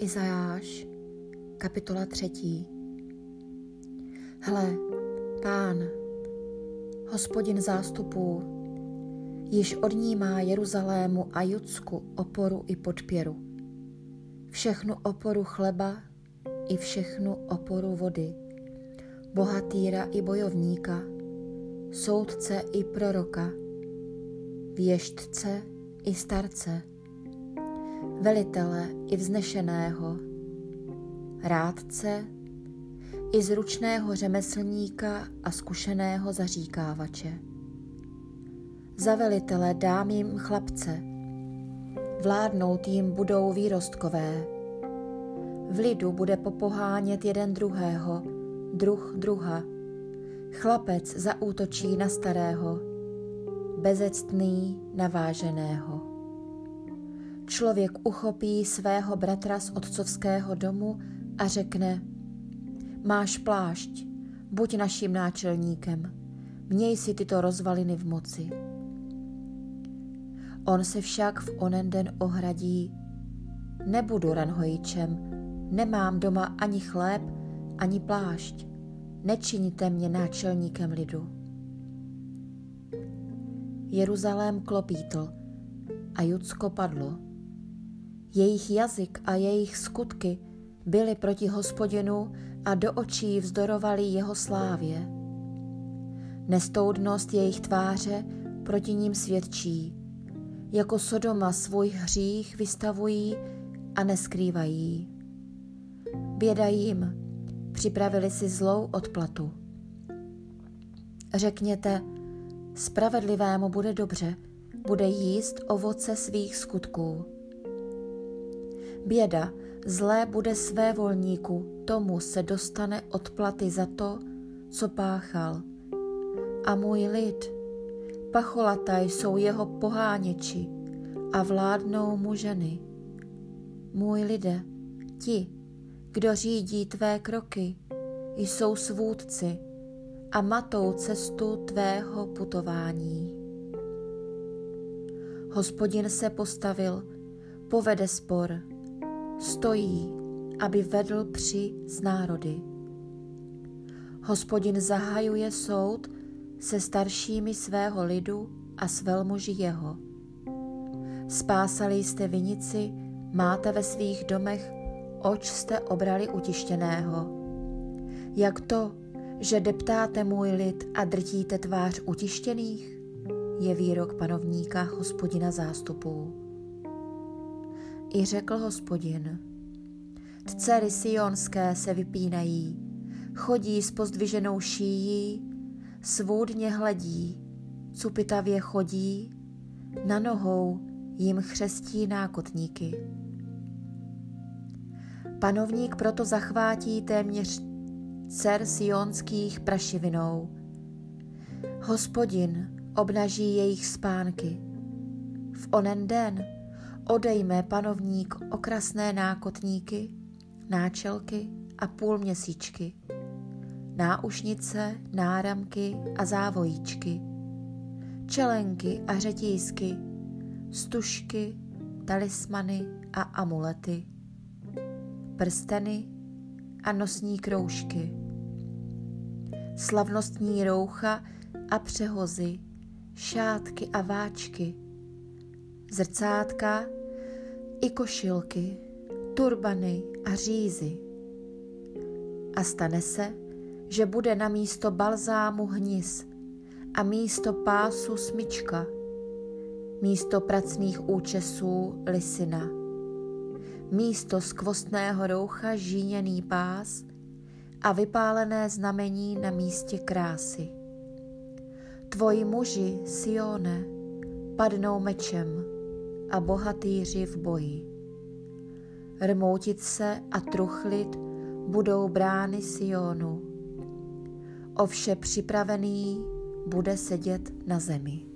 Izajáš, kapitola třetí. Hle, pán, hospodin zástupů, již odnímá Jeruzalému a Judsku oporu i podpěru. Všechnu oporu chleba i všechnu oporu vody, bohatýra i bojovníka, soudce i proroka, věštce i starce, velitele i vznešeného, rádce i zručného řemeslníka a zkušeného zaříkávače. Za velitele dám jim chlapce, vládnout jim budou výrostkové. V lidu bude popohánět jeden druhého, druh druha. Chlapec zaútočí na starého, bezectný naváženého. Člověk uchopí svého bratra z otcovského domu a řekne, máš plášť, buď naším náčelníkem, měj si tyto rozvaliny v moci. On se však v onen den ohradí, nebudu ranhojičem, nemám doma ani chléb, ani plášť, nečiníte mě náčelníkem lidu. Jeruzalém klopítl a Judsko padlo. Jejich jazyk a jejich skutky byly proti hospodinu a do očí vzdorovali jeho slávě. Nestoudnost jejich tváře proti ním svědčí, jako Sodoma svůj hřích vystavují a neskrývají. Běda jim, připravili si zlou odplatu. Řekněte, spravedlivému bude dobře, bude jíst ovoce svých skutků. Běda, zlé bude své volníku, tomu se dostane odplaty za to, co páchal. A můj lid, pacholataj jsou jeho poháněči a vládnou mu ženy. Můj lidé, ti, kdo řídí tvé kroky, jsou svůdci a matou cestu tvého putování. Hospodin se postavil, povede spor, stojí, aby vedl při z národy. Hospodin zahajuje soud se staršími svého lidu a s velmuži jeho. Spásali jste vinici, máte ve svých domech, oč jste obrali utištěného. Jak to, že deptáte můj lid a drtíte tvář utištěných? Je výrok panovníka hospodina zástupů. I řekl hospodin, dcery sionské se vypínají, chodí s pozdviženou šíjí, svůdně hledí, cupitavě chodí, na nohou jim chřestí nákotníky. Panovník proto zachvátí téměř dcer sionských prašivinou. Hospodin obnaží jejich spánky. V onen den odejme panovník okrasné nákotníky, náčelky a půlměsíčky, náušnice, náramky a závojíčky, čelenky a řetízky, stužky, talismany a amulety, prsteny a nosní kroužky, slavnostní roucha a přehozy, šátky a váčky, zrcátka i košilky, turbany a řízy. A stane se, že bude na místo balzámu hnis a místo pásu smyčka, místo pracných účesů lisina, místo skvostného roucha žíněný pás a vypálené znamení na místě krásy. Tvoji muži, Sione, padnou mečem, a bohatýři v boji. Rmoutit a truchlit budou brány Sionu. Ovše připravený bude sedět na zemi.